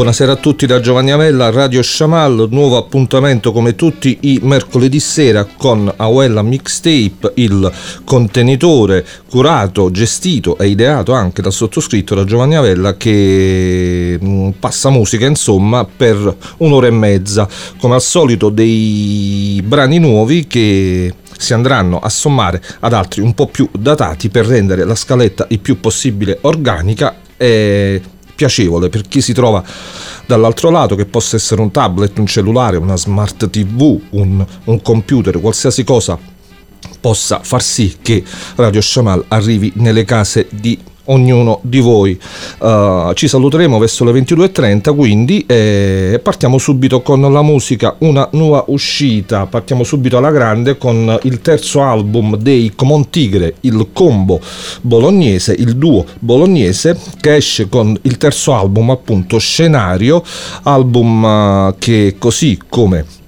Buonasera a tutti da Giovanni Avella, Radio Shamal, nuovo appuntamento come tutti i mercoledì sera con Awella Mixtape, il contenitore curato, gestito e ideato anche dal sottoscritto da Giovanni Avella che mm, passa musica insomma per un'ora e mezza, come al solito dei brani nuovi che si andranno a sommare ad altri un po' più datati per rendere la scaletta il più possibile organica e piacevole per chi si trova dall'altro lato, che possa essere un tablet, un cellulare, una smart TV, un, un computer, qualsiasi cosa possa far sì che Radio Shamal arrivi nelle case di ognuno di voi. Uh, ci saluteremo verso le 22.30 quindi e partiamo subito con la musica, una nuova uscita, partiamo subito alla grande con il terzo album dei Comon Tigre, il combo bolognese, il duo bolognese che esce con il terzo album appunto Scenario, album uh, che così come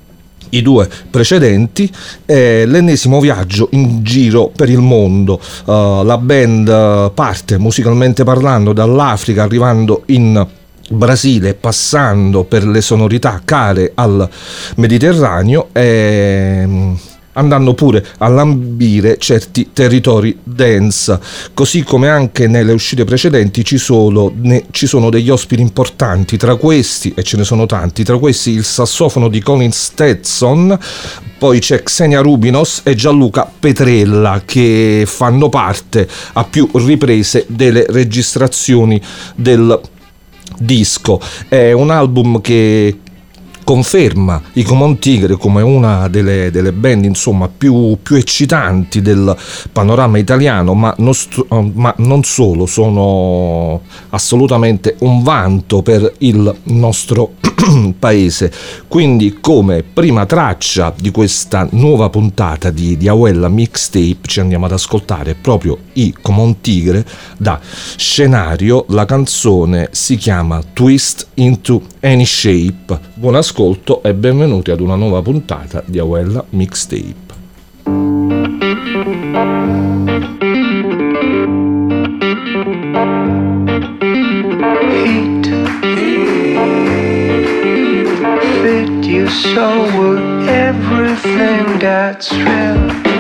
i due precedenti, è l'ennesimo viaggio in giro per il mondo. Uh, la band parte musicalmente parlando dall'Africa arrivando in Brasile passando per le sonorità care al Mediterraneo e andando pure a lambire certi territori dance, così come anche nelle uscite precedenti ci sono, ne, ci sono, degli ospiti importanti, tra questi, e ce ne sono tanti, tra questi il sassofono di Colin Stetson, poi c'è Xenia Rubinos e Gianluca Petrella che fanno parte a più riprese delle registrazioni del disco. È un album che conferma i Common Tigre come una delle, delle band insomma, più, più, eccitanti del panorama italiano, ma non, ma non, solo, sono assolutamente un vanto per il nostro paese. Quindi come prima traccia di questa nuova puntata di, di Mixtape ci andiamo ad ascoltare proprio i Common Tigre da scenario, la canzone si chiama Twist into Any Shape. Buon ascolto ascolto e benvenuti ad una nuova puntata di Awella Mixtape. So everything that's real.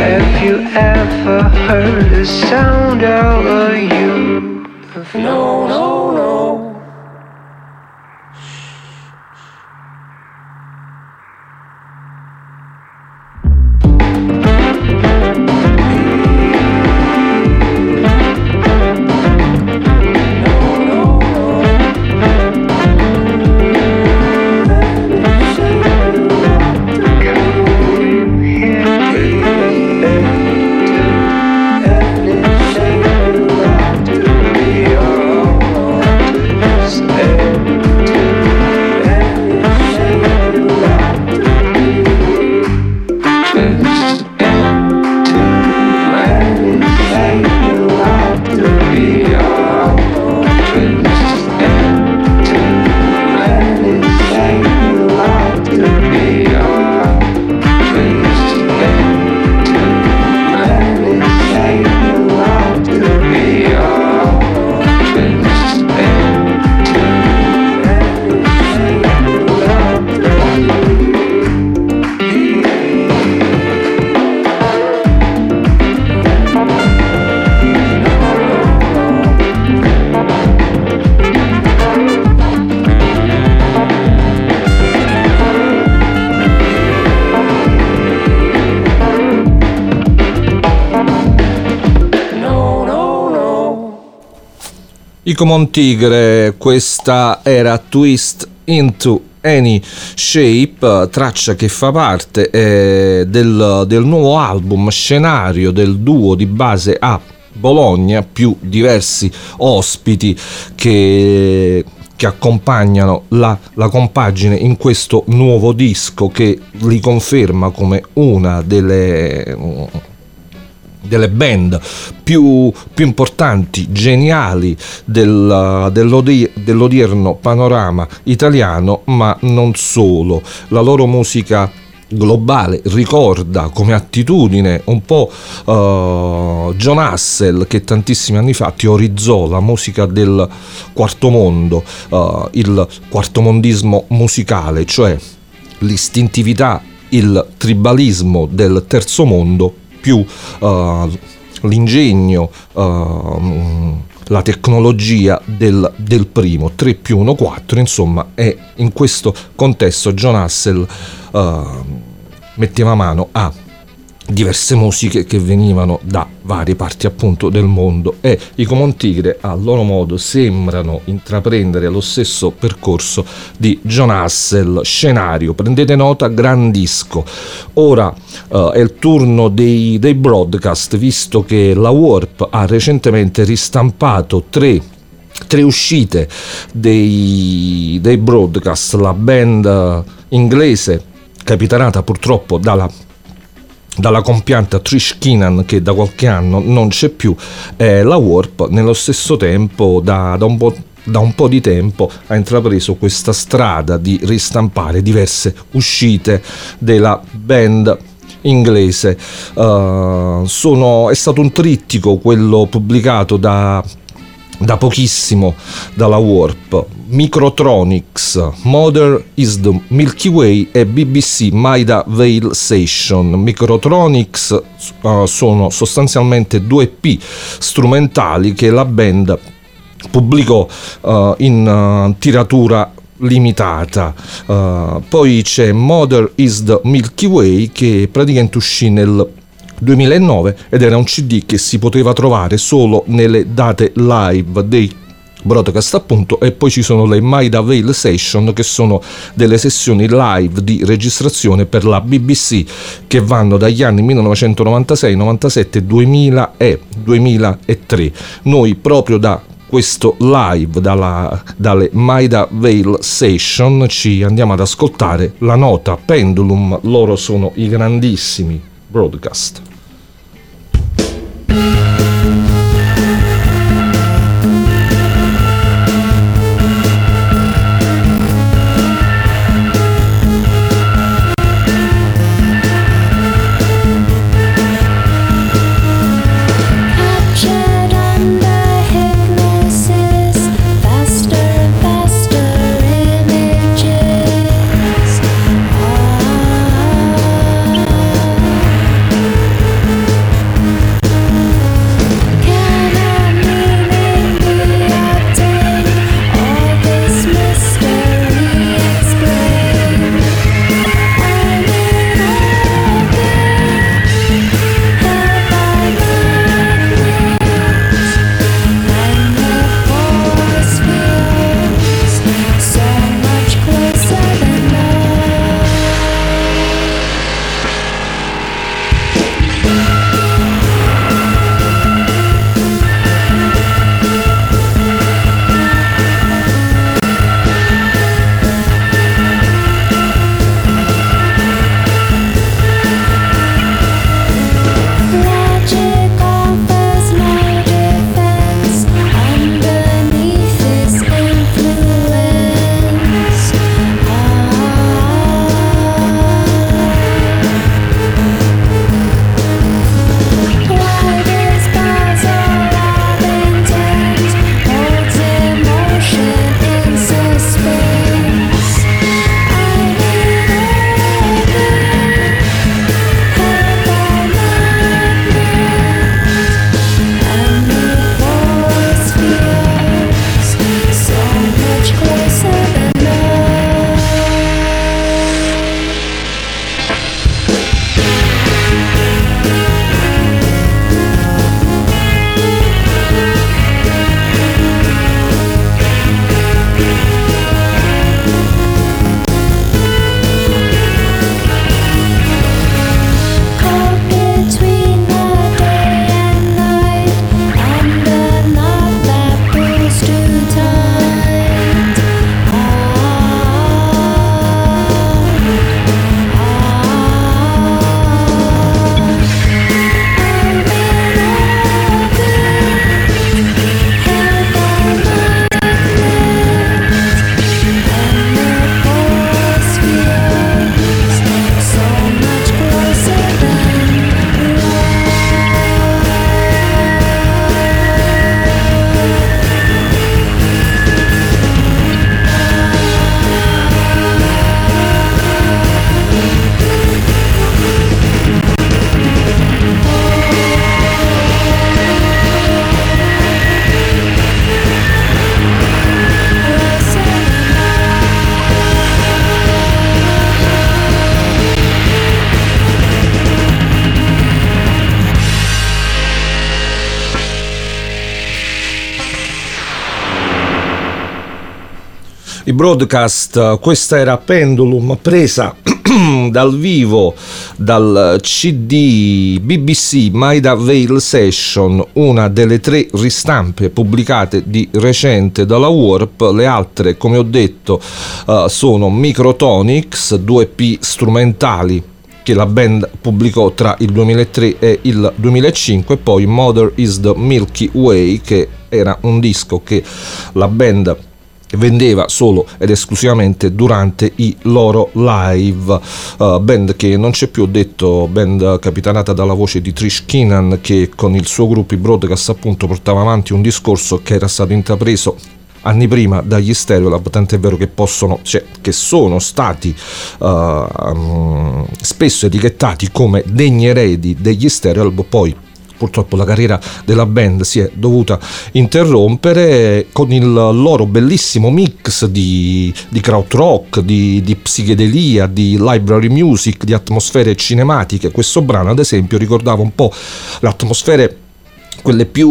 Have you ever heard the sound of a universe? No. I Common Tigre, questa era Twist into Any Shape, traccia che fa parte eh, del, del nuovo album scenario del duo di base A Bologna, più diversi ospiti che che accompagnano la, la, compagine in questo nuovo disco che li conferma come una delle, delle band più, più, importanti, geniali del, dell'odierno panorama italiano, ma non solo. La loro musica globale ricorda come attitudine un po' uh, John Hassel che tantissimi anni fa teorizzò la musica del quarto mondo, uh, il quartomondismo musicale, cioè l'istintività, il tribalismo del terzo mondo più uh, l'ingegno, la tecnologia del, del, primo. 3 più 1 4 insomma e in questo contesto John Hassel uh, metteva mano a diverse musiche che venivano da varie parti appunto del mondo. E i Common Tigre a loro modo sembrano intraprendere lo stesso percorso di John Hassel scenario prendete nota gran disco. Ora uh, è il turno dei, dei broadcast visto che la Warp ha recentemente ristampato tre tre uscite dei, dei broadcast. La band inglese capitanata purtroppo dalla dalla compianta Trish Keenan che da qualche anno non c'è più, eh, la Warp nello stesso tempo da, da un po' da un po' di tempo ha intrapreso questa strada di ristampare diverse uscite della band inglese. Uh, sono, è stato un trittico quello pubblicato da da pochissimo dalla Warp, Microtronics, Mother is the Milky Way e BBC Maida Vale Station. Microtronics uh, sono sostanzialmente due P strumentali che la band pubblicò uh, in uh, tiratura limitata. Uh, poi c'è Mother is the Milky Way che praticamente uscì nel 2009 ed era un CD che si poteva trovare solo nelle date live dei broadcast appunto e poi ci sono le Maida Vale Session che sono delle sessioni live di registrazione per la BBC che vanno dagli anni 1996, 97, 2000 e 2003 noi proprio da questo live dalla, dalle Maida Vale Session ci andiamo ad ascoltare la nota Pendulum. Loro sono i grandissimi broadcast i broadcast, questa era Pendulum presa dal vivo dal CD BBC Maida Vale Session, una delle tre ristampe pubblicate di recente dalla Warp, le altre come ho detto uh, sono Microtonics, 2P strumentali che la band pubblicò tra il 2003 e il 2005 e poi Mother is the Milky Way che era un disco che la band vendeva solo ed esclusivamente durante i loro live. Uh, band che non c'è più detto band capitanata dalla voce di Trish Keenan che con il suo gruppo i Broadcast appunto portava avanti un discorso che era stato intrapreso anni prima dagli Stereolab, tant'è vero che possono, cioè, che sono stati uh, um, spesso etichettati come degni eredi degli Stereolab, poi purtroppo la carriera della band si è dovuta interrompere con il loro bellissimo mix di, di krautrock, di, di psichedelia, di library music, di atmosfere cinematiche. Questo brano, ad esempio, ricordava un po' le atmosfere quelle più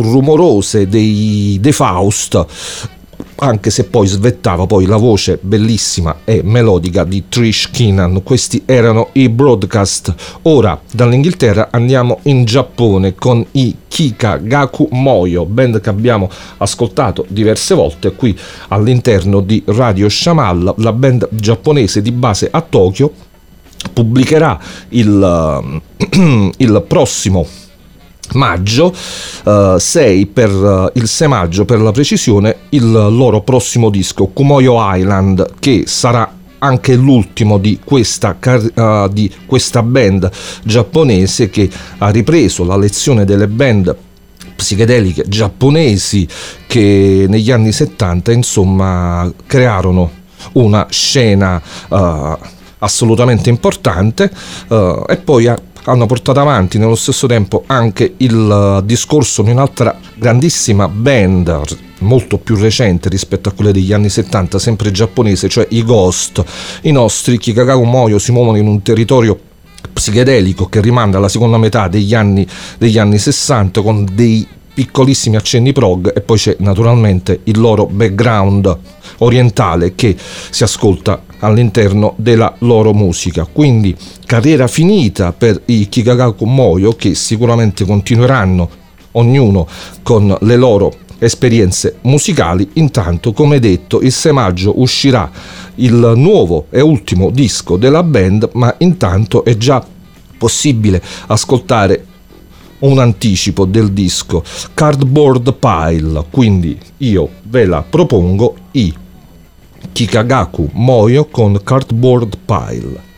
rumorose dei, dei Faust anche se poi svettava poi la voce bellissima e melodica di Trish Keenan. Questi erano i broadcast. Ora dall'Inghilterra andiamo in Giappone con i Kika Gaku Moyo, band che abbiamo ascoltato diverse volte qui all'interno di Radio Shamal, la band giapponese di base a Tokyo pubblicherà il, il prossimo maggio uh, 6 per uh, il 6 maggio per la precisione il loro prossimo disco Kumoyo Island che sarà anche l'ultimo di questa, uh, di questa band giapponese che ha ripreso la lezione delle band psichedeliche giapponesi che negli anni 70 insomma crearono una scena uh, assolutamente importante uh, e poi ha hanno portato avanti nello stesso tempo anche il eh, discorso di un'altra grandissima band molto più recente rispetto a quelle degli anni 70, sempre giapponese, cioè i Ghost. I nostri Kikagawa Moyo si muovono in un territorio psichedelico che rimanda alla seconda metà degli anni, degli anni 60 con dei piccolissimi accenni prog e poi c'è naturalmente il loro background orientale che si ascolta all'interno della loro musica. Quindi carriera finita per i Kikagaku Moyo che sicuramente continueranno ognuno con le loro esperienze musicali. Intanto, come detto, il 6 maggio uscirà il nuovo e ultimo disco della band, ma intanto è già possibile ascoltare un anticipo del disco Cardboard Pile, quindi io ve la propongo i Kikagaku Moyo con Cardboard Pile.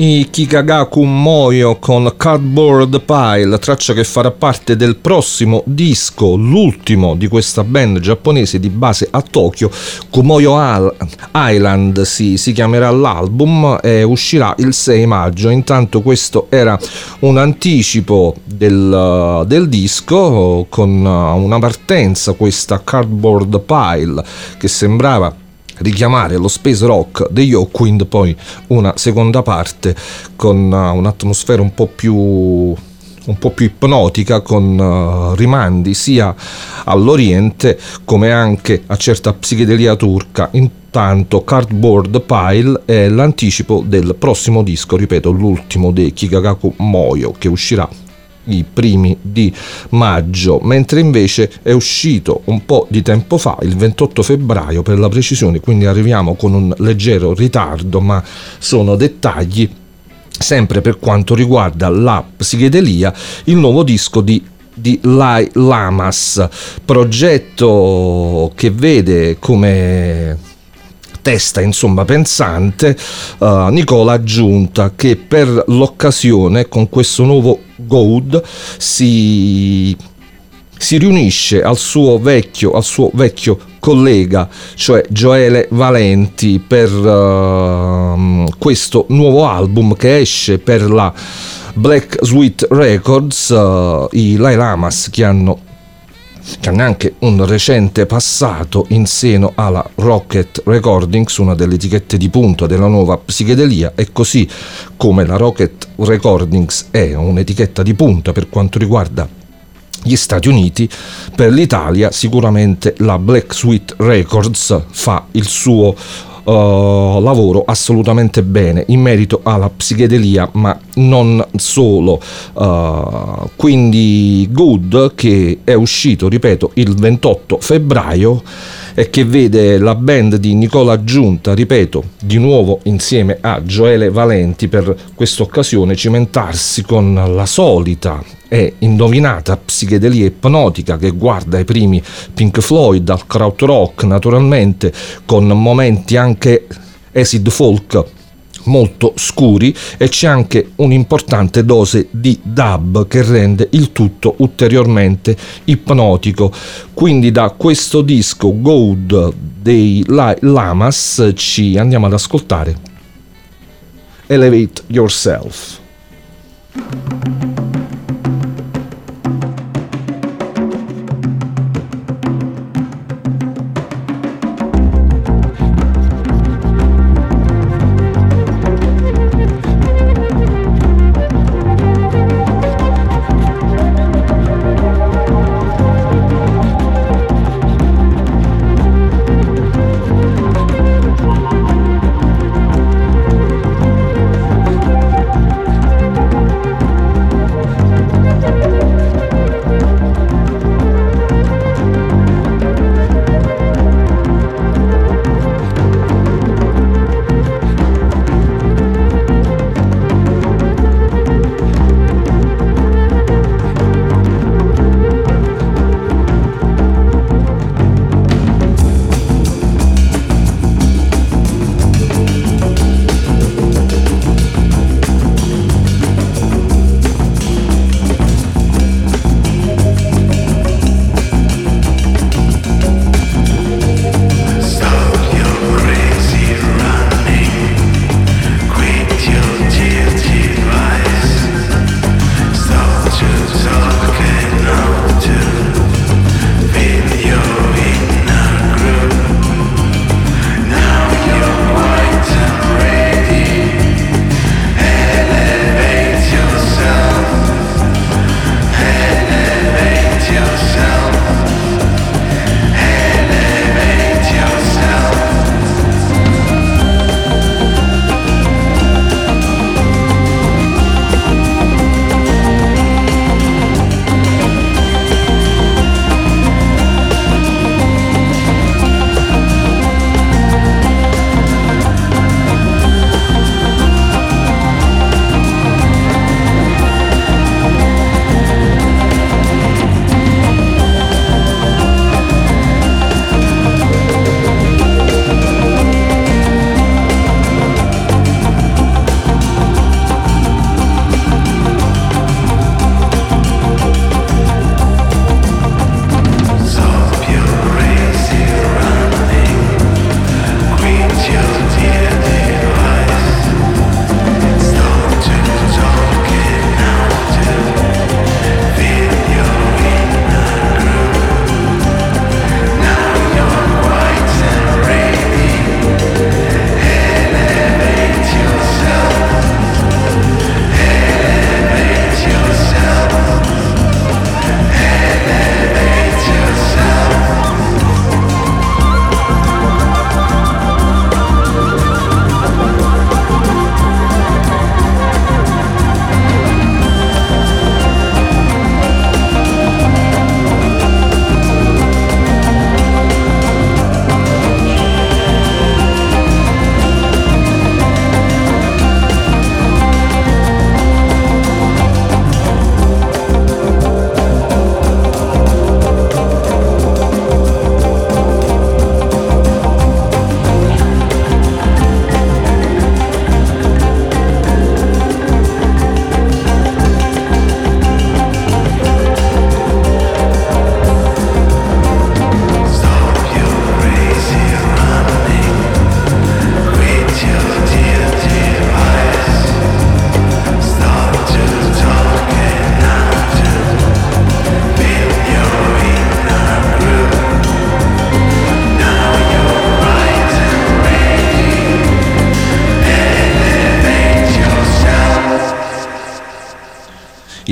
I Kikagaku Moyo con Cardboard Pile, traccia che farà parte del prossimo disco, l'ultimo di questa band giapponese di base a Tokyo, Kumoyo Island si, si chiamerà l'album e uscirà il 6 maggio. Intanto questo era un anticipo del, del disco con una partenza, questa Cardboard Pile che sembrava richiamare lo space rock degli Hawkwind, poi una seconda parte con uh, un'atmosfera un po' più un po' più ipnotica con uh, rimandi sia all'Oriente come anche a certa psichedelia turca. Intanto Cardboard Pile è l'anticipo del prossimo disco, ripeto, l'ultimo dei Kikagaku Moyo che uscirà i primi di maggio, mentre invece è uscito un po' di tempo fa, il 28 febbraio per la precisione, quindi arriviamo con un leggero ritardo, ma sono dettagli. Sempre per quanto riguarda la psichedelia, il nuovo disco di di Lai Lamas, progetto che vede come testa insomma pensante uh, Nicola Giunta che per l'occasione con questo nuovo Gold si, si riunisce al suo vecchio, al suo vecchio collega, cioè Gioele Valenti, per uh, questo nuovo album che esce per la Black Sweet Records, uh, i Lai Lamas che hanno che hanno anche un recente passato in seno alla Rocket Recordings, una delle etichette di punta della nuova psichedelia, e così come la Rocket Recordings è un'etichetta di punta per quanto riguarda gli Stati Uniti, per l'Italia sicuramente la Black Sweet Records fa il suo uh, lavoro assolutamente bene in merito alla psichedelia, ma non solo. Uh, quindi Good che è uscito, ripeto, il 28 febbraio e che vede la band di Nicola Giunta, ripeto, di nuovo insieme a Gioele Valenti per questa occasione cimentarsi con la solita e indovinata psichedelia ipnotica che guarda i primi Pink Floyd al krautrock naturalmente con momenti anche acid folk molto scuri e c'è anche un'importante dose di dub che rende il tutto ulteriormente ipnotico. Quindi da questo disco Gold dei Lamas ci andiamo ad ascoltare Elevate Yourself.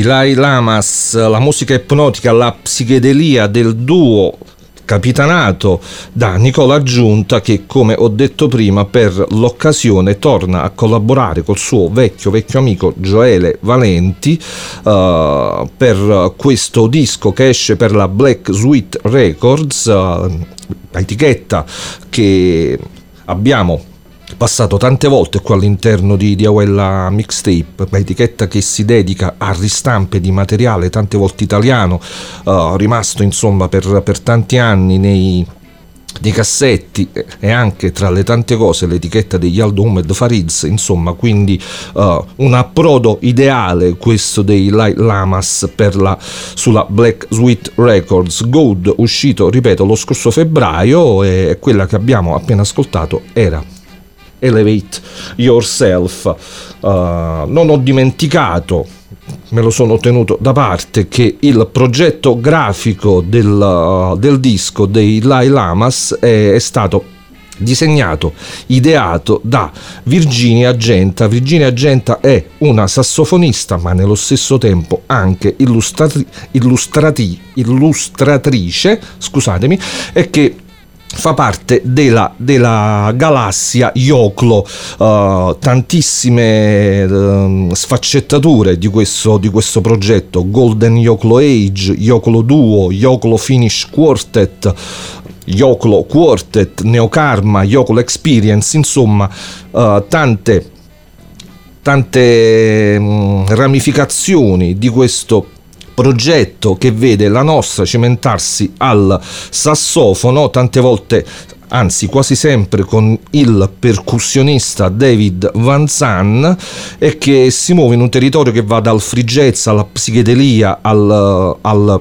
Lai Lamas, la musica ipnotica, la psichedelia del duo capitanato da Nicola Giunta che come ho detto prima per l'occasione torna a collaborare col suo vecchio vecchio amico Gioele Valenti uh, per questo disco che esce per la Black Sweet Records uh, etichetta che abbiamo passato tante volte qua all'interno di, di Mixtape, etichetta che si dedica a ristampe di materiale tante volte italiano, uh, rimasto insomma per, per tanti anni nei, nei cassetti e anche tra le tante cose l'etichetta degli Aldo Umed Farids insomma quindi uh, un approdo ideale questo dei Light Lamas la, sulla Black Sweet Records. Good uscito ripeto lo scorso febbraio e quella che abbiamo appena ascoltato era Elevate Yourself. Uh, non ho dimenticato, me lo sono tenuto da parte, che il progetto grafico del, uh, del disco dei Lai Lamas è, è stato disegnato, ideato da Virginia Genta. Virginia Genta è una sassofonista, ma nello stesso tempo anche illustratri- illustrati- illustratrice, scusatemi, e che fa parte della, della galassia Yoclo, uh, tantissime uh, sfaccettature di questo, di questo, progetto, Golden Yoclo Age, Yoclo Duo, Yoclo Finish Quartet, Yoclo Quartet, Neokarma, Yoclo Experience, insomma uh, tante, tante um, ramificazioni di questo progetto che vede la nostra cimentarsi al sassofono, tante volte anzi quasi sempre con il percussionista David Van Zann e che si muove in un territorio che va dal jazz alla psichedelia al, al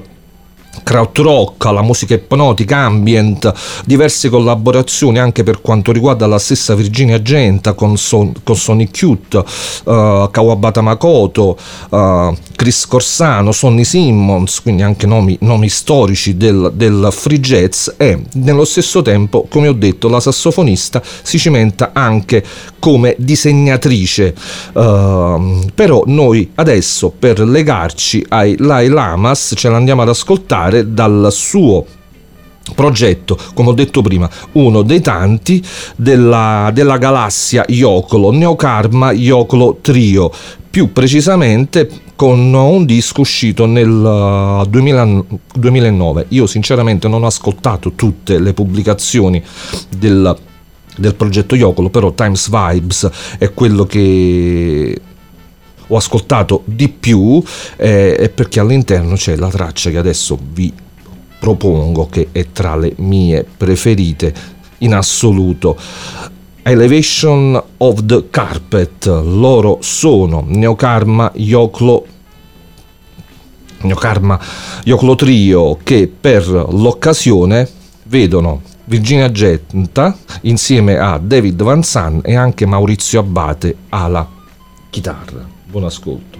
krautrock, alla musica ipnotica, ambient, diverse collaborazioni anche per quanto riguarda la stessa Virginia Genta con, Son, con Sonic Cute, uh, Kawabata Makoto, uh, Chris Corsano, Sonny Simmons, quindi anche nomi, nomi storici del, del, free jazz e nello stesso tempo, come ho detto, la sassofonista si cimenta anche come disegnatrice. Uh, però noi adesso per legarci ai Lai Lamas ce l'andiamo ad ascoltare partire dal suo progetto, come ho detto prima, uno dei tanti della, della galassia Yocolo, Neokarma Yocolo Trio, più precisamente con un disco uscito nel 2000, 2009. Io sinceramente non ho ascoltato tutte le pubblicazioni del, del progetto Yocolo, però Times Vibes è quello che ho ascoltato di più eh, perché all'interno c'è la traccia che adesso vi propongo che è tra le mie preferite in assoluto. Elevation of the Carpet, loro sono Neokarma Yoklo Neokarma Yoklo Trio che per l'occasione vedono Virginia Genta insieme a David Van Zann e anche Maurizio Abate alla chitarra. Buon ascolto.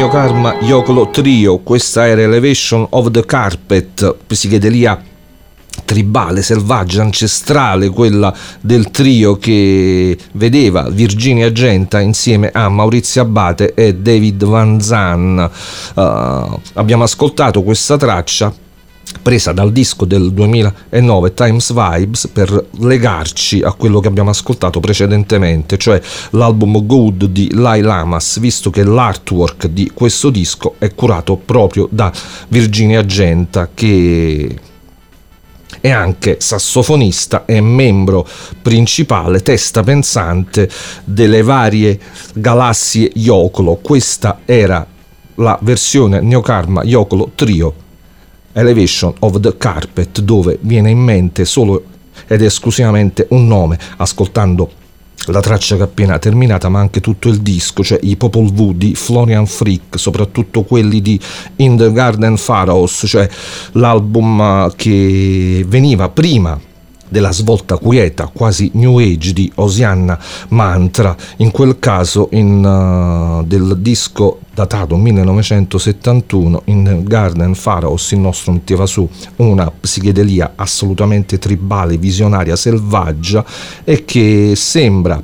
Inio Karma Yokolo Trio, questa era Elevation of the Carpet, psichedelia tribale, selvaggia, ancestrale, quella del trio che vedeva Virginia Genta insieme a Maurizio Abate e David Van Zann. Uh, abbiamo ascoltato questa traccia presa dal disco del 2009 Times Vibes per legarci a quello che abbiamo ascoltato precedentemente, cioè l'album Good di Lai Lamas, visto che l'artwork di questo disco è curato proprio da Virginia Genta che è anche sassofonista e membro principale, testa pensante delle varie galassie Yokolo. Questa era la versione Neokarma Yokolo Trio Elevation of the Carpet, dove viene in mente solo ed esclusivamente un nome, ascoltando la traccia che è appena terminata, ma anche tutto il disco, cioè i Popol Vuh di Florian Frick, soprattutto quelli di In the Garden Pharaohs, cioè l'album che veniva prima della svolta quieta, quasi new age di Osianna Mantra, in quel caso in, uh, del disco datato 1971 in Garden Pharaohs nostro metteva su una psichedelia assolutamente tribale, visionaria, selvaggia e che sembra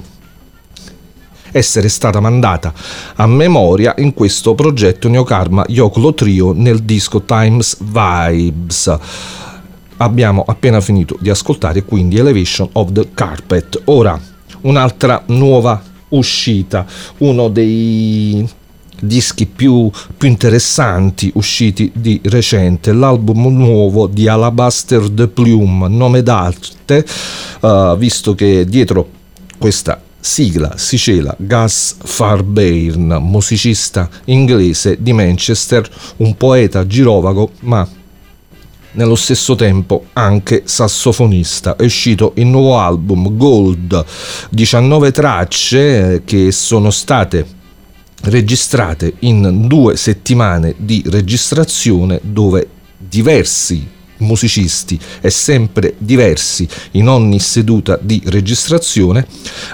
essere stata mandata a memoria in questo progetto Neokarma Yoklo Trio nel disco Times Vibes abbiamo appena finito di ascoltare quindi Elevation of the Carpet. Ora un'altra nuova uscita, uno dei dischi più, più, interessanti usciti di recente, l'album nuovo di Alabaster the Plume, nome d'arte, uh, visto che dietro questa sigla si cela Gus Farbairn, musicista inglese di Manchester, un poeta girovago ma nello stesso tempo anche sassofonista. È uscito il nuovo album Gold, 19 tracce eh, che sono state registrate in due settimane di registrazione dove diversi musicisti e sempre diversi in ogni seduta di registrazione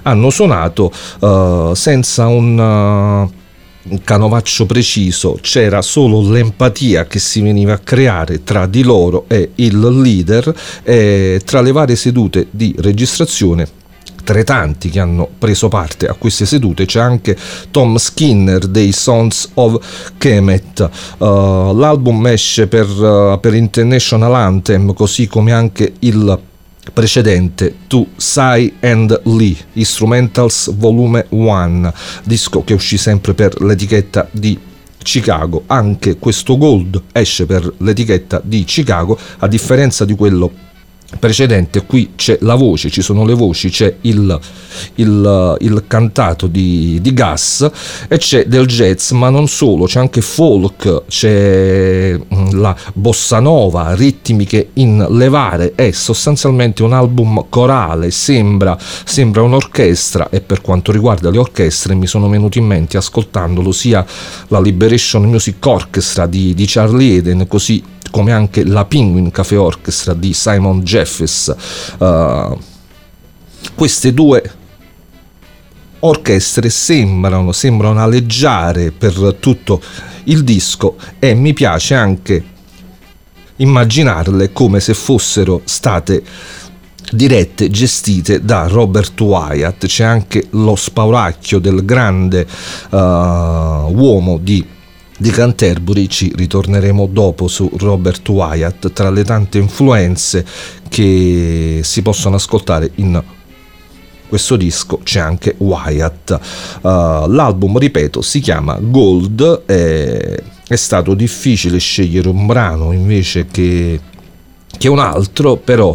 hanno suonato uh, senza un uh, un canovaccio preciso, c'era solo l'empatia che si veniva a creare tra di loro e il leader e tra le varie sedute di registrazione tra i tanti che hanno preso parte a queste sedute c'è anche Tom Skinner dei Sons of Kemet. Uh, l'album esce per, uh, per International Anthem, così come anche il precedente To Sai and Lee Instrumentals Volume 1 disco che uscì sempre per l'etichetta di Chicago. Anche questo Gold esce per l'etichetta di Chicago a differenza di quello precedente, qui c'è la voce, ci sono le voci, c'è il, il, il cantato di, di, Gas e c'è del jazz, ma non solo, c'è anche folk, c'è mm, la bossa nova, ritmiche in levare, è sostanzialmente un album corale, sembra, sembra un'orchestra e per quanto riguarda le orchestre mi sono venuti in mente ascoltandolo sia la Liberation Music Orchestra di, di Charlie Eden, così come anche la Penguin Cafe Orchestra di Simon Jeffes. Uh, queste due orchestre sembrano, sembrano aleggiare per tutto il disco e mi piace anche immaginarle come se fossero state dirette, gestite da Robert Wyatt. C'è anche lo spauracchio del grande uh, uomo di di Canterbury ci ritorneremo dopo su Robert Wyatt tra le tante influenze che si possono ascoltare in questo disco c'è anche Wyatt. Uh, l'album ripeto si chiama Gold. E è stato difficile scegliere un brano invece che, che un altro però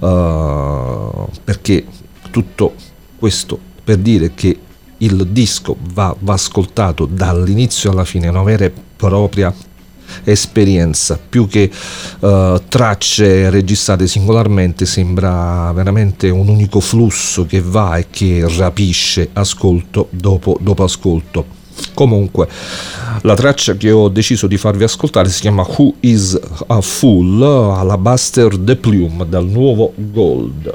uh, perché tutto questo per dire che il disco va, va ascoltato dall'inizio alla fine, una vera e propria esperienza più che uh, tracce registrate singolarmente sembra veramente un unico flusso che va e che rapisce ascolto dopo, dopo ascolto. Comunque la traccia che ho deciso di farvi ascoltare si chiama Who is a Fool Alabaster The Plume dal nuovo Gold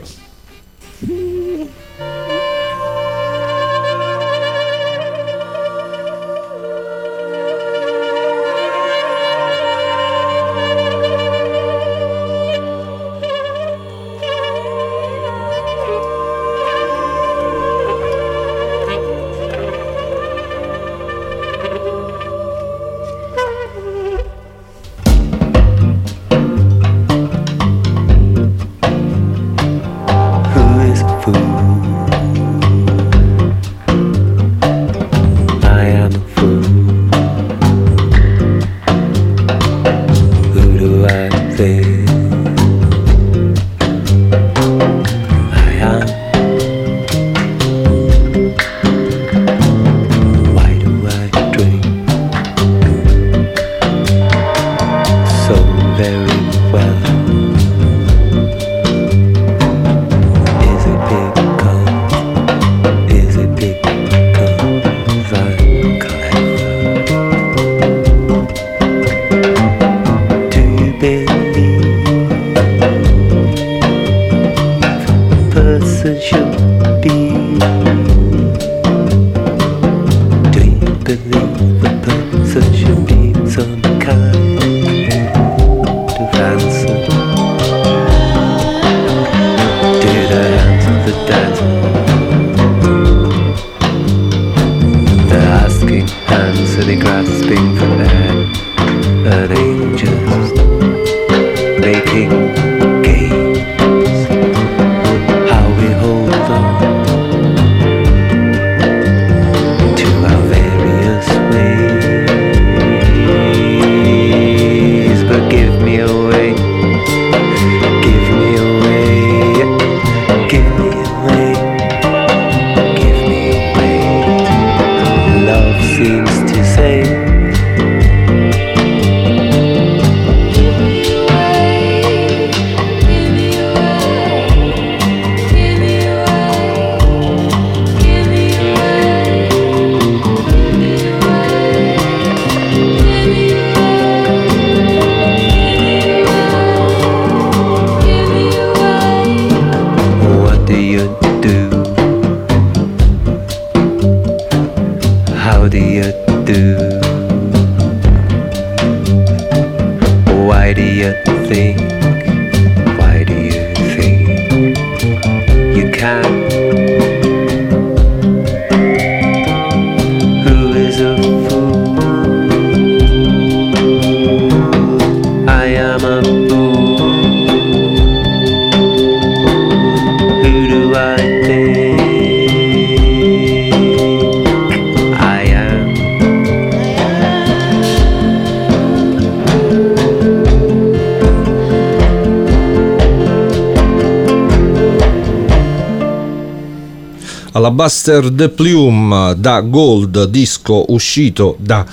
Buster the Plume da Gold, disco uscito da,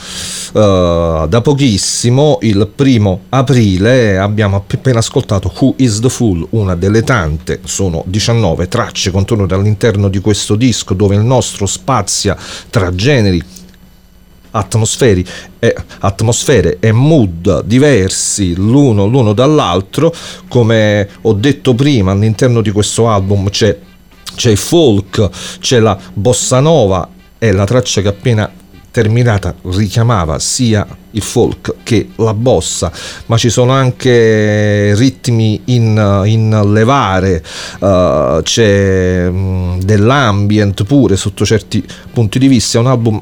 uh, da pochissimo, il primo aprile. Abbiamo appena ascoltato Who is the Fool, una delle tante, sono 19 tracce contenute all'interno di questo disco dove il nostro spazia tra generi atmosferi e, atmosfere e mood diversi l'uno, l'uno dall'altro come ho detto prima all'interno di questo album c'è c'è il folk, c'è la bossa nova e la traccia che appena terminata richiamava sia il folk che la bossa, ma ci sono anche ritmi in, in levare, uh, c'è um, dell'ambient pure sotto certi punti di vista, è un album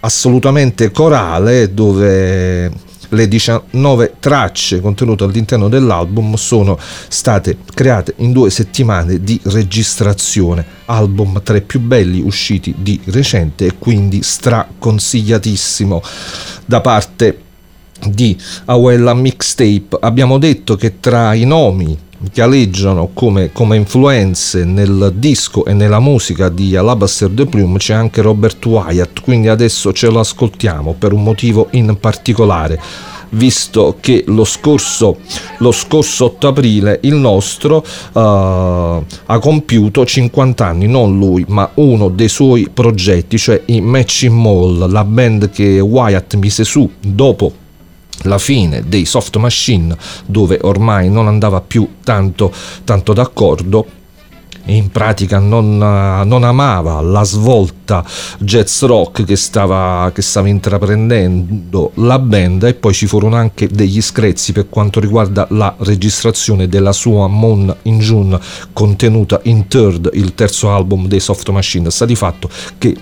assolutamente corale dove le 19 tracce contenute all'interno dell'album sono state create in due settimane di registrazione, album tra i più belli usciti di recente e quindi straconsigliatissimo da parte di Awella Mixtape. Abbiamo detto che tra i nomi che aleggiano come, come, influenze nel disco e nella musica di Alabaster de Plume c'è anche Robert Wyatt, quindi adesso ce lo ascoltiamo per un motivo in particolare visto che lo scorso, lo scorso 8 aprile il nostro uh, ha compiuto 50 anni, non lui, ma uno dei suoi progetti, cioè i Matching Mall, la band che Wyatt mise su dopo la fine dei soft machine dove ormai non andava più tanto, tanto d'accordo in pratica non, non, amava la svolta jazz rock che stava, che stava intraprendendo la band e poi ci furono anche degli screzzi per quanto riguarda la registrazione della sua Moon in June contenuta in Third, il terzo album dei Soft Machine. Sta di fatto che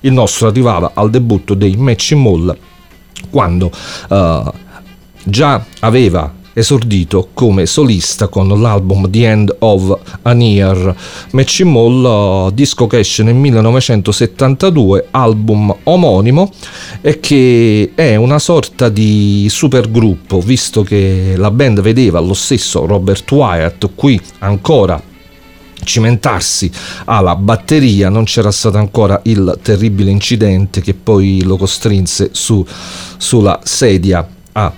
il nostro arrivava al debutto dei Matching Mall quando uh, già aveva esordito come solista con l'album The End of an Year. Matching Mall, uh, disco che esce nel 1972, album omonimo e che è una sorta di supergruppo, visto che la band vedeva lo stesso Robert Wyatt qui ancora cimentarsi. Alla batteria non c'era stato ancora il terribile incidente che poi lo costrinse su, sulla sedia a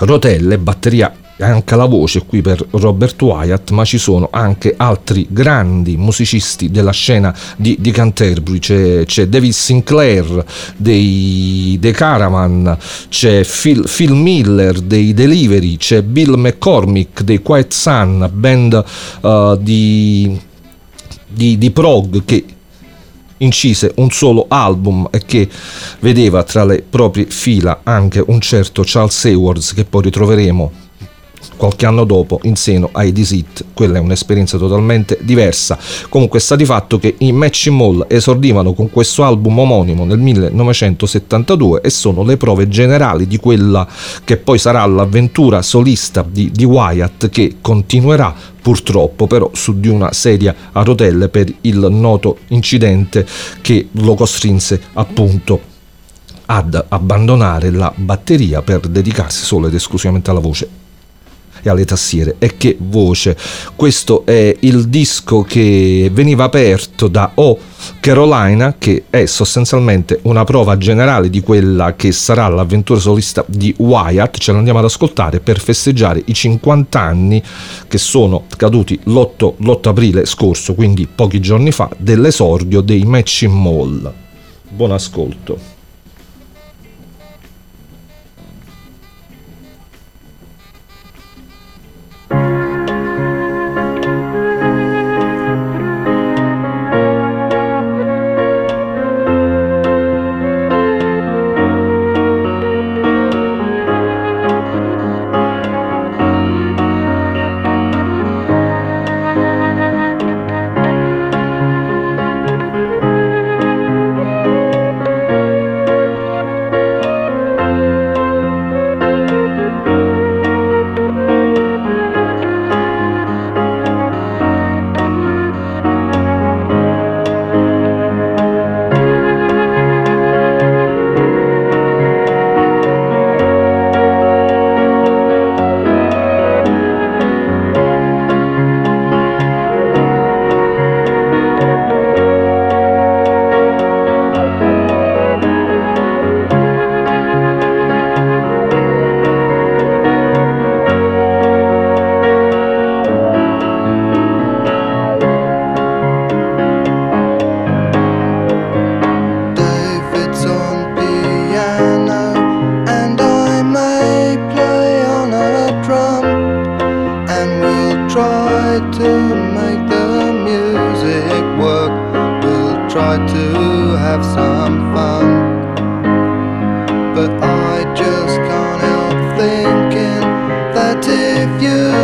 rotelle, batteria anche la voce qui per Robert Wyatt, ma ci sono anche altri grandi musicisti della scena di, di Canterbury, c'è, c'è, David Sinclair dei, dei Caravan, c'è Phil, Phil, Miller dei Delivery, c'è Bill McCormick dei Quiet Sun, band uh, di, di, di prog che incise un solo album e che vedeva tra le proprie fila anche un certo Charles Haywards che poi ritroveremo qualche anno dopo in seno ai Disit. Quella è un'esperienza totalmente diversa. Comunque sta di fatto che i Matching Mall esordivano con questo album omonimo nel 1972 e sono le prove generali di quella che poi sarà l'avventura solista di, di Wyatt che continuerà purtroppo però su di una sedia a rotelle per il noto incidente che lo costrinse appunto ad abbandonare la batteria per dedicarsi solo ed esclusivamente alla voce e alle tastiere. E che voce! Questo è il disco che veniva aperto da O Carolina, che è sostanzialmente una prova generale di quella che sarà l'avventura solista di Wyatt. Ce l'andiamo ad ascoltare per festeggiare i 50 anni che sono caduti l'8, l'8 aprile scorso, quindi pochi giorni fa, dell'esordio dei Matching Mall. Buon ascolto. you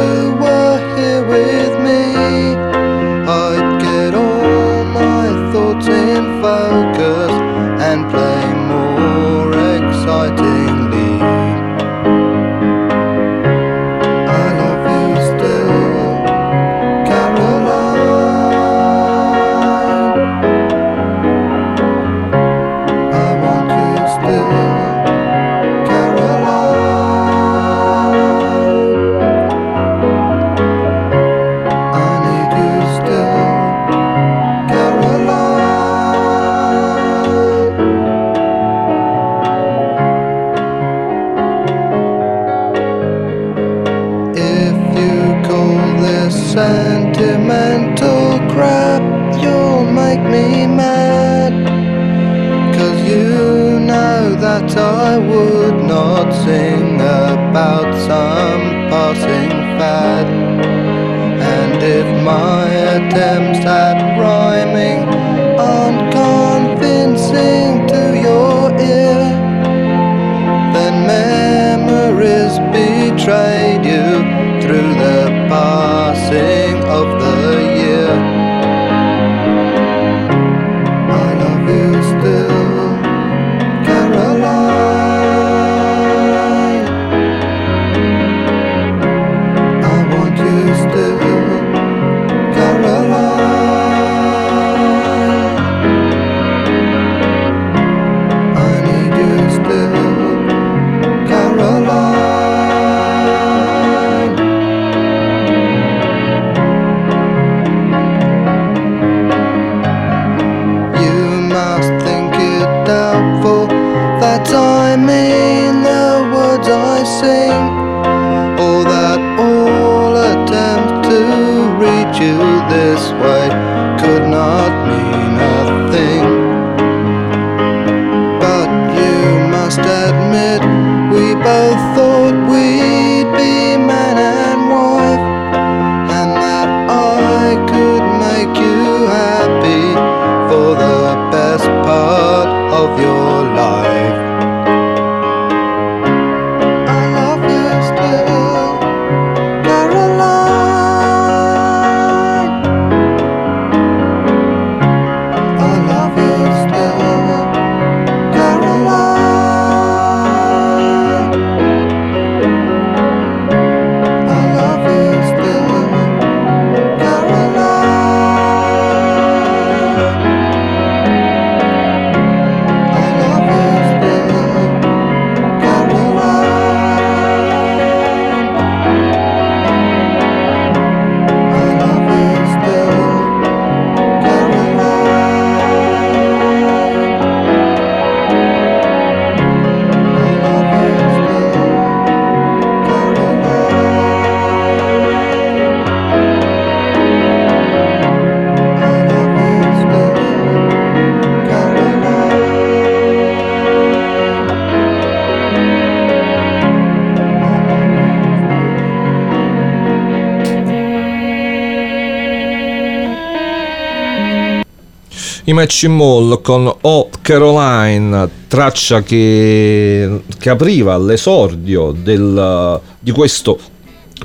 i Matching Mall con Oh Caroline, traccia che, che apriva l'esordio del, di questo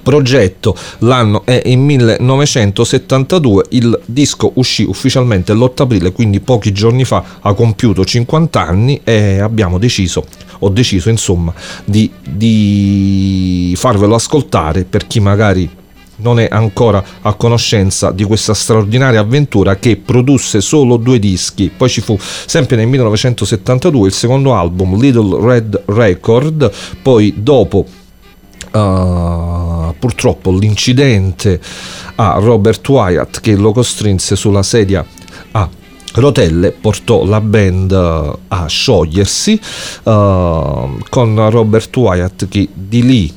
progetto. L'anno è il 1972, il disco uscì ufficialmente l'8 aprile, quindi pochi giorni fa ha compiuto 50 anni e abbiamo deciso, ho deciso insomma, di, di farvelo ascoltare per chi magari non è ancora a conoscenza di questa straordinaria avventura che produsse solo due dischi. Poi ci fu sempre nel 1972 il secondo album Little Red Record, poi dopo Uh, purtroppo l'incidente a Robert Wyatt che lo costrinse sulla sedia a rotelle portò la band a sciogliersi uh, con Robert Wyatt che di lì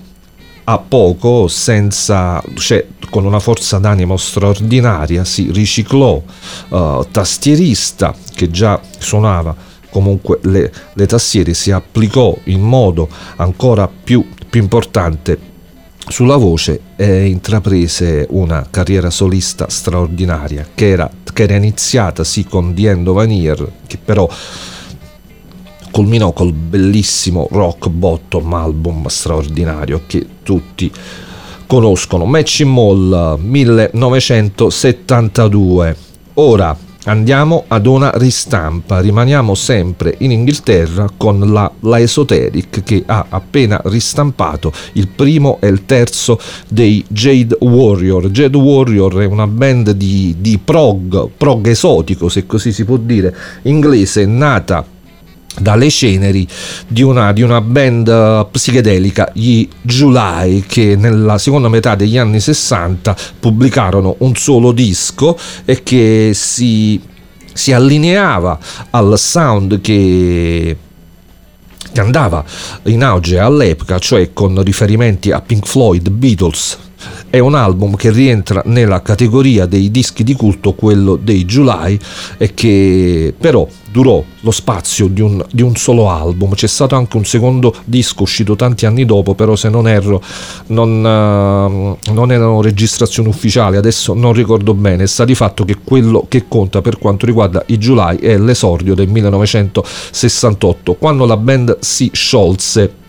a poco, senza, cioè, con una forza d'animo straordinaria, si riciclò uh, tastierista che già suonava. Comunque le, le, tastiere, si applicò in modo ancora più, più importante sulla voce e intraprese una carriera solista straordinaria che era, che era iniziata sì con The End of an Year, che però culminò col bellissimo rock bottom album straordinario che tutti conoscono, Matching Mall 1972. Ora andiamo ad una ristampa, rimaniamo sempre in Inghilterra con la, la Esoteric che ha appena ristampato il primo e il terzo dei Jade Warrior. Jade Warrior è una band di, di prog, prog esotico se così si può dire, inglese, nata dalle ceneri di una, di una, band uh, psichedelica, gli July, che nella seconda metà degli anni 60 pubblicarono un solo disco e che si, si allineava al sound che che andava in auge all'epoca, cioè con riferimenti a Pink Floyd, Beatles, è un album che rientra nella categoria dei dischi di culto, quello dei July, e che però durò lo spazio di un, di un, solo album. C'è stato anche un secondo disco uscito tanti anni dopo, però se non erro non, uh, non erano registrazioni ufficiali, adesso non ricordo bene. Sta di fatto che quello che conta per quanto riguarda i July è l'esordio del 1968, quando la band si sciolse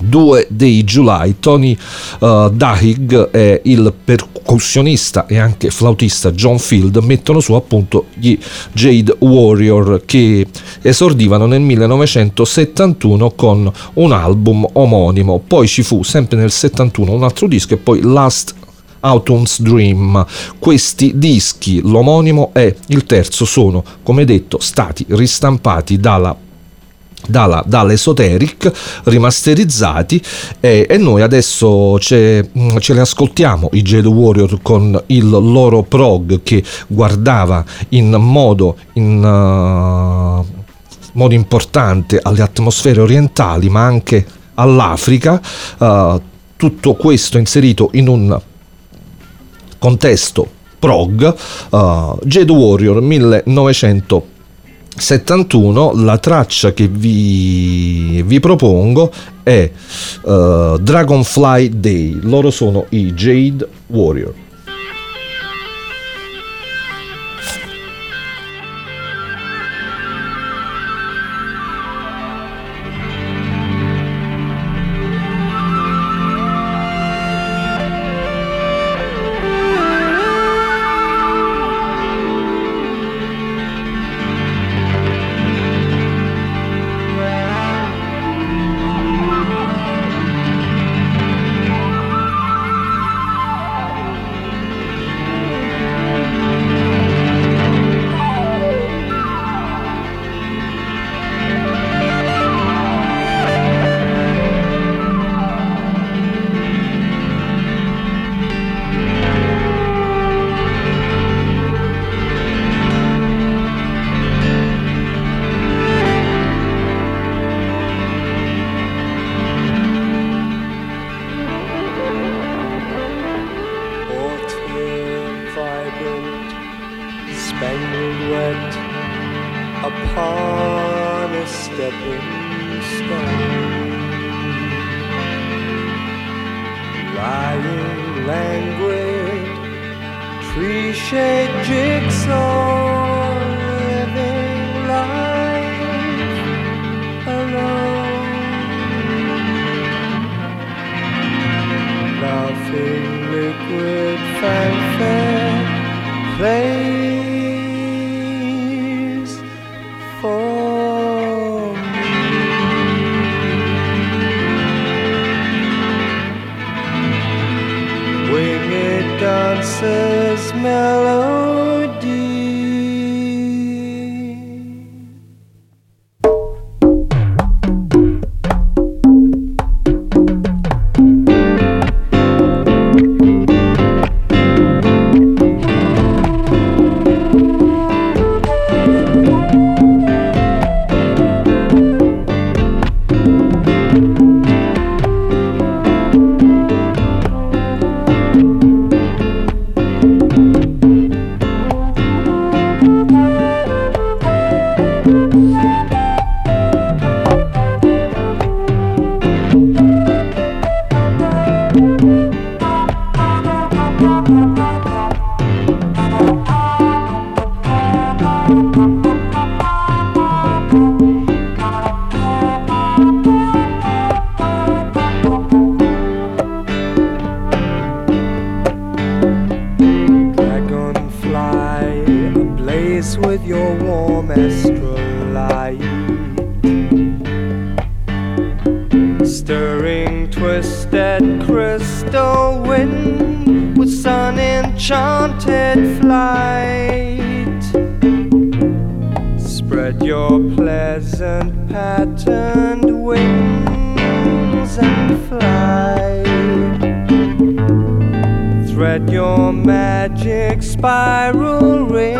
due dei July, Tony uh, Dahig e il percussionista e anche flautista John Field mettono su appunto gli Jade Warrior che esordivano nel 1971 con un album omonimo, poi ci fu sempre nel 71 un altro disco e poi Last Autumn's Dream. Questi dischi, l'omonimo e il terzo, sono, come detto, stati ristampati dalla dalla, dall'Esoteric rimasterizzati e, e noi adesso ce, mm, ce, li ascoltiamo i Jade Warrior con il loro prog che guardava in modo, in, uh, modo importante alle atmosfere orientali ma anche all'Africa uh, tutto questo inserito in un contesto prog uh, Jade Warrior 1900 71 la traccia che vi, vi propongo è uh, Dragonfly Day. Loro sono i Jade Warrior your pleasant patterned wings and fly. Thread your magic spiral rings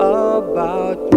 about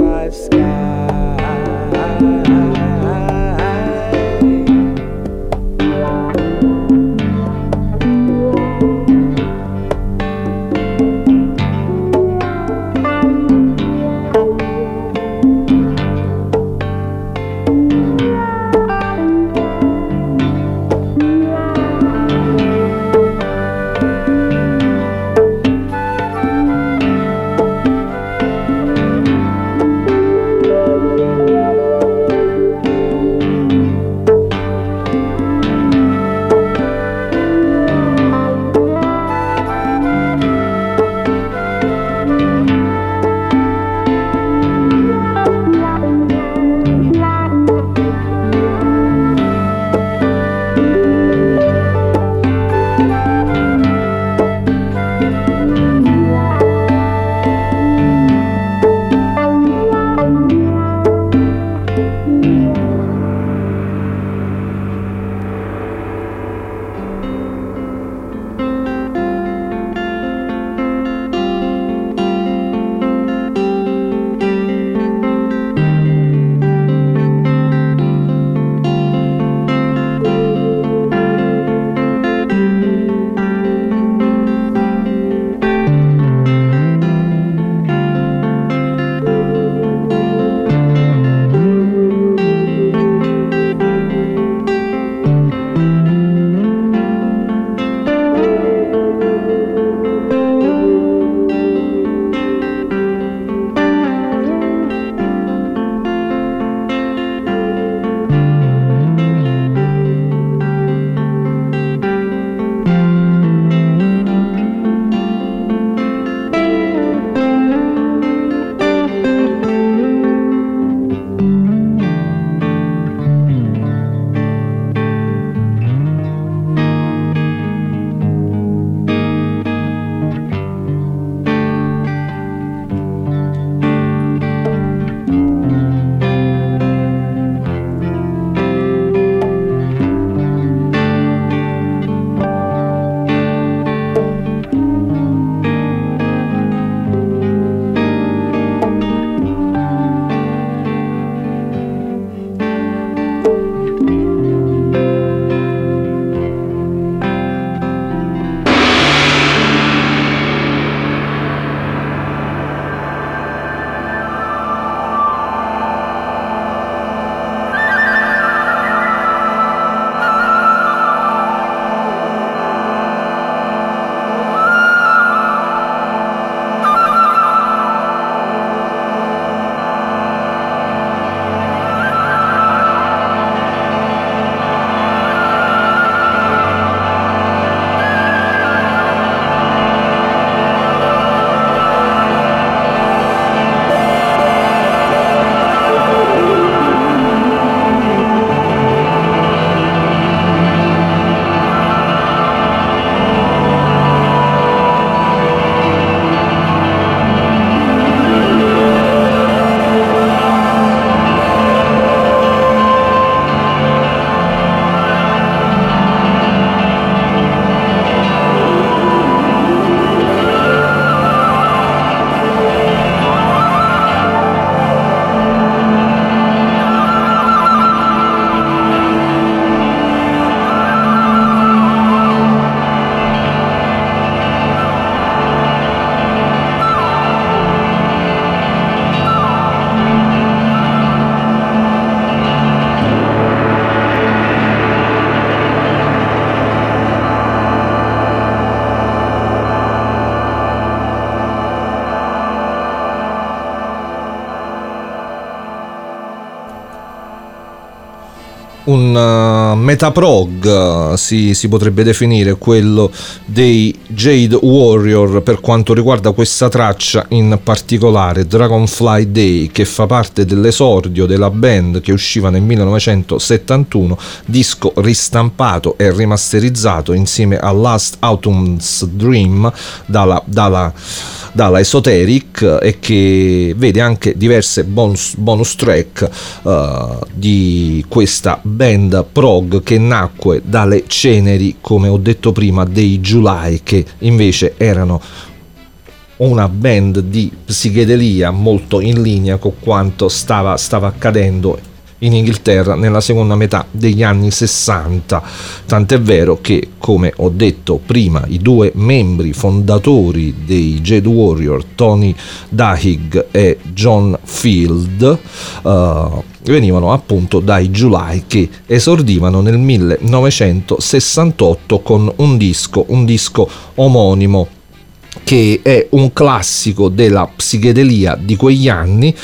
un uh, metaprog uh, si, si, potrebbe definire quello dei Jade Warrior per quanto riguarda questa traccia in particolare Dragonfly Day che fa parte dell'esordio della band che usciva nel 1971 disco ristampato e rimasterizzato insieme a Last Autumn's Dream dalla, dalla dalla Esoteric e che vede anche diverse bonus, bonus track uh, di questa band prog che nacque dalle ceneri, come ho detto prima, dei July che invece erano una band di psichedelia molto in linea con quanto stava, stava accadendo in Inghilterra nella seconda metà degli anni 60, tant'è vero che, come ho detto prima, i due membri fondatori dei Jade Warrior, Tony Dahig e John Field, uh, venivano appunto dai July che esordivano nel 1968 con un disco, un disco omonimo che è un classico della psichedelia di quegli anni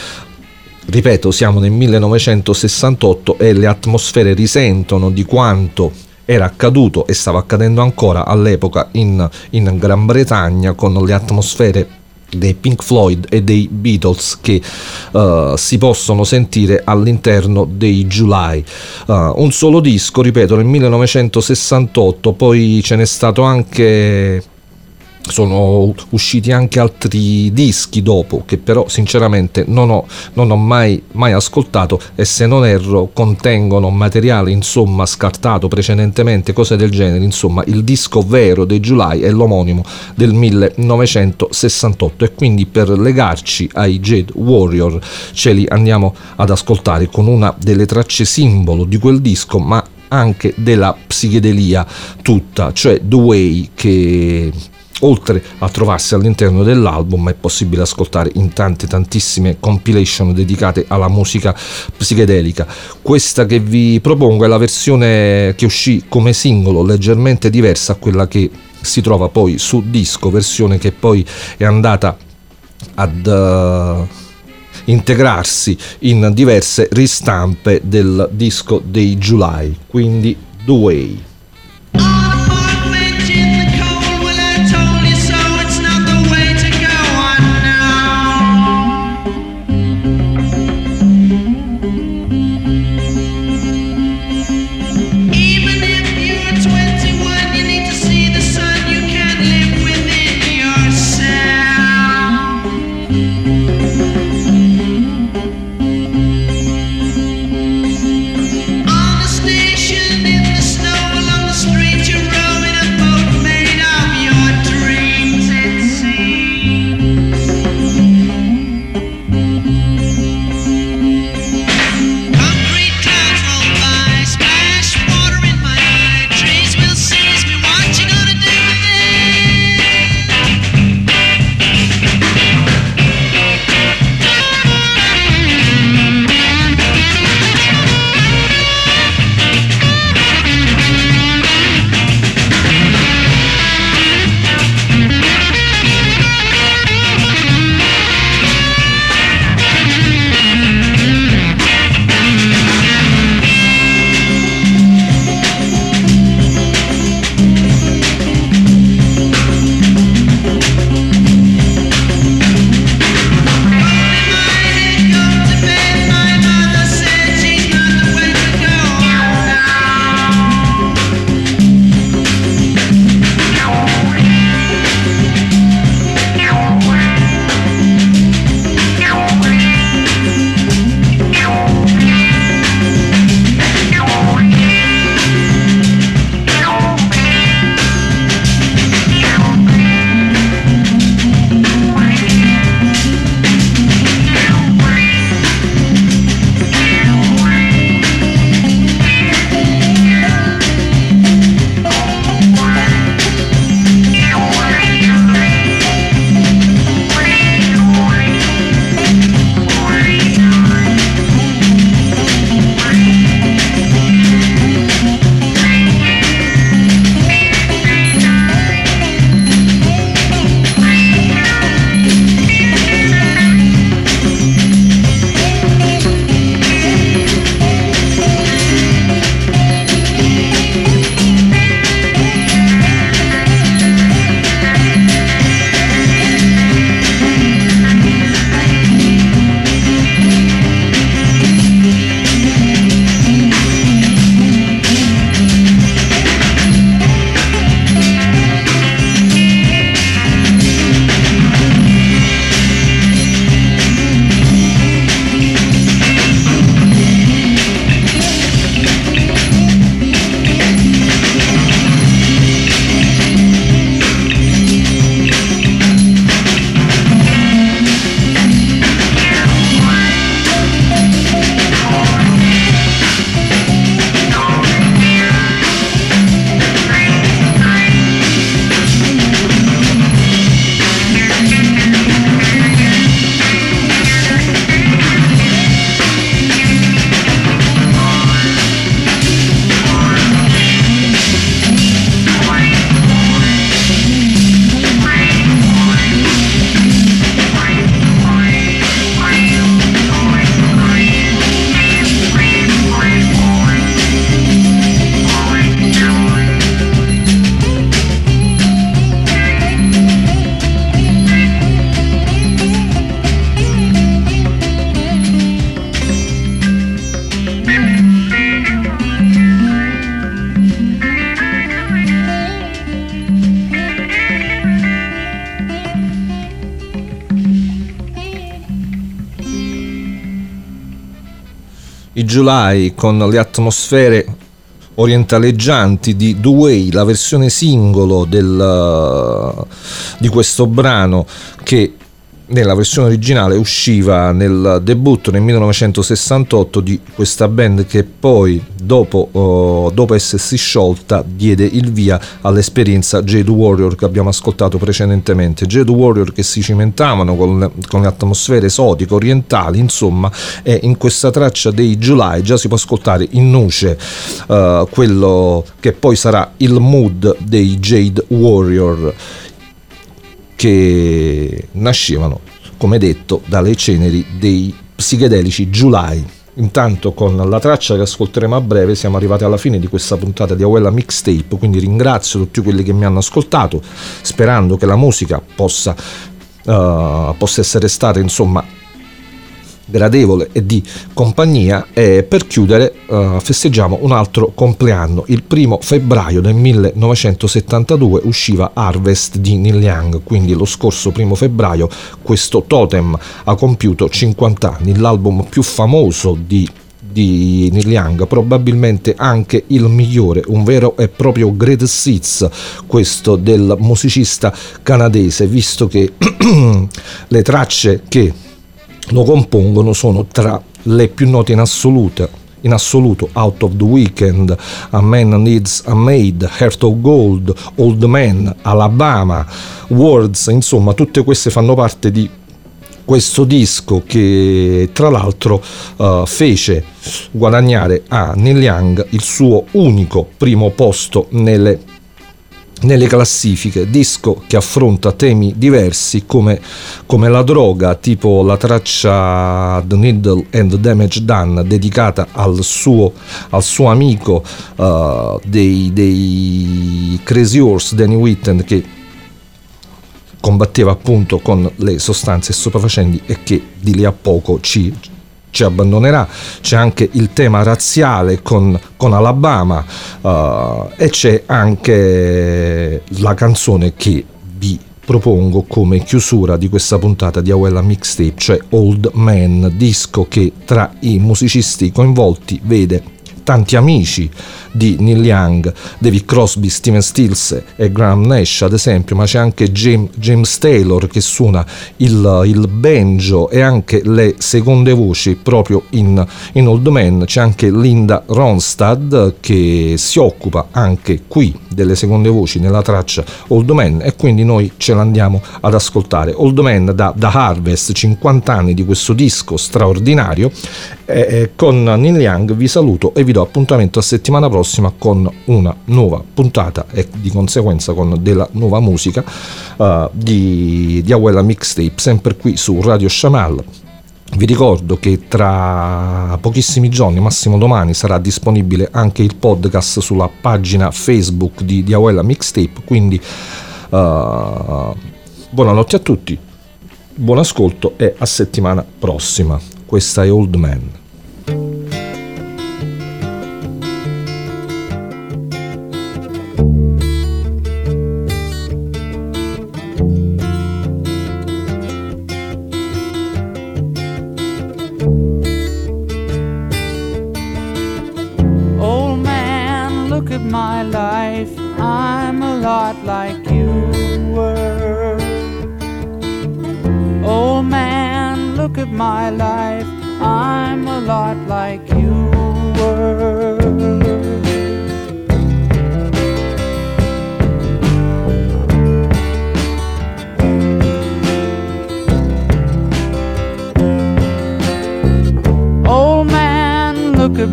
ripeto, siamo nel 1968 e le atmosfere risentono di quanto era accaduto e stava accadendo ancora all'epoca in, in Gran Bretagna con le atmosfere dei Pink Floyd e dei Beatles che uh, si possono sentire all'interno dei July. Uh, un solo disco, ripeto, nel 1968, poi ce n'è stato anche sono usciti anche altri dischi dopo che però sinceramente non ho, non ho mai, mai, ascoltato e se non erro contengono materiale insomma scartato precedentemente cose del genere. Insomma il disco vero dei July è l'omonimo del 1968 e quindi per legarci ai Jade Warrior ce li andiamo ad ascoltare con una delle tracce simbolo di quel disco ma anche della psichedelia tutta cioè The Way che oltre a trovarsi all'interno dell'album è possibile ascoltare in tante tantissime compilation dedicate alla musica psichedelica. Questa che vi propongo è la versione che uscì come singolo leggermente diversa a quella che si trova poi su disco versione che poi è andata ad uh, integrarsi in diverse ristampe del disco dei July. Quindi The Way July con le atmosfere orientaleggianti di The Way, la versione singolo del, di questo brano che nella versione originale usciva nel debutto nel 1968 di questa band che poi dopo, uh, dopo essersi sciolta diede il via all'esperienza Jade Warrior che abbiamo ascoltato precedentemente. Jade Warrior che si cimentavano con, con atmosfere esotiche orientali insomma e in questa traccia dei July già si può ascoltare in nuce uh, quello che poi sarà il mood dei Jade Warrior che nascevano, come detto, dalle ceneri dei psichedelici July. Intanto con la traccia che ascolteremo a breve siamo arrivati alla fine di questa puntata di Awella Mixtape, quindi ringrazio tutti quelli che mi hanno ascoltato, sperando che la musica possa, uh, possa essere stata insomma gradevole e di compagnia e per chiudere uh, festeggiamo un altro compleanno. Il primo febbraio del 1972 usciva Harvest di Neil Young, quindi lo scorso primo febbraio questo totem ha compiuto 50 anni, l'album più famoso di di Neil Young, probabilmente anche il migliore, un vero e proprio great hits, questo del musicista canadese, visto che le tracce che lo compongono sono tra le più note in assoluto in assoluto Out of the Weekend, A Man Needs a Maid, Heart of Gold, Old Man, Alabama, Words, insomma tutte queste fanno parte di questo disco che tra l'altro uh, fece guadagnare a Neil Young il suo unico primo posto nelle nelle classifiche, disco che affronta temi diversi come, come, la droga, tipo la traccia The Needle and the Damage Done dedicata al suo, al suo amico uh, dei, dei Crazy Horse Danny Whitten che combatteva appunto con le sostanze stupefacenti e che di lì a poco ci, ci abbandonerà, c'è anche il tema razziale con, con Alabama uh, e c'è anche la canzone che vi propongo come chiusura di questa puntata di Awella Mixtape, cioè Old Man, disco che tra i musicisti coinvolti vede tanti amici di Neil Young, David Crosby, Steven Stills e Graham Nash ad esempio, ma c'è anche James, James Taylor che suona il, il, banjo e anche le seconde voci proprio in, in Old Man, c'è anche Linda Ronstad che si occupa anche qui delle seconde voci nella traccia Old Man e quindi noi ce l'andiamo ad ascoltare. Old Man da, da Harvest, 50 anni di questo disco straordinario, e con Neil Young vi saluto e vi do appuntamento a settimana prossima prossima con una nuova puntata e di conseguenza con della nuova musica uh, di, di Awella Mixtape, sempre qui su Radio Shamal. Vi ricordo che tra pochissimi giorni, massimo domani, sarà disponibile anche il podcast sulla pagina Facebook di, di Awella Mixtape, quindi uh, buonanotte a tutti, buon ascolto e a settimana prossima. Questa è Old Man.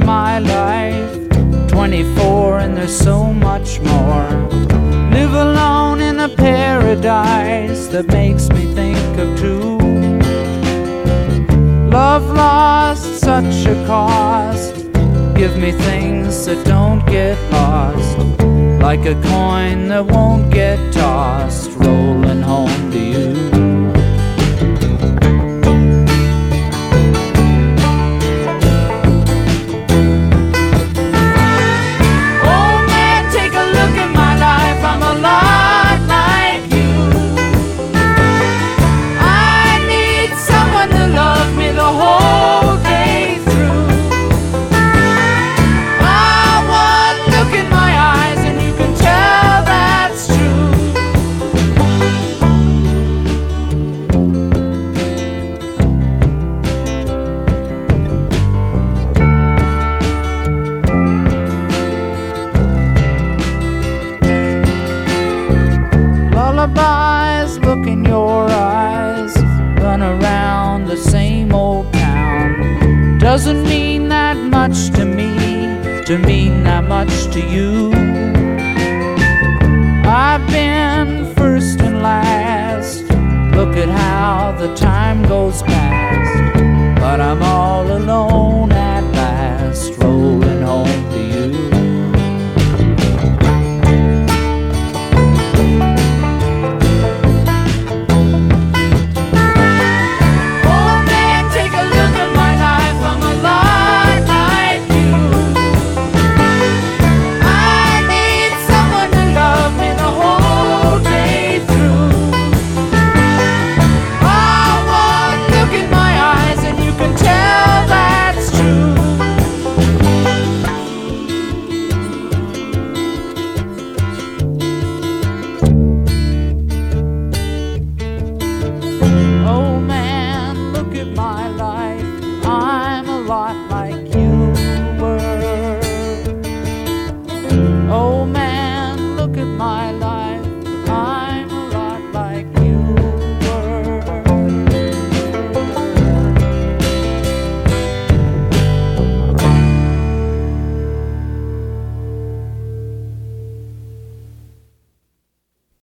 my life. 24 and there's so much more. Live alone in a paradise that makes me think of two. Love lost, such a cost. Give me things that don't get lost. Like a coin that won't get tossed, rolling home to you. doesn't mean that much to me, to mean that much to you. I've been first and last. Look at how the time goes past, but I'm all alone.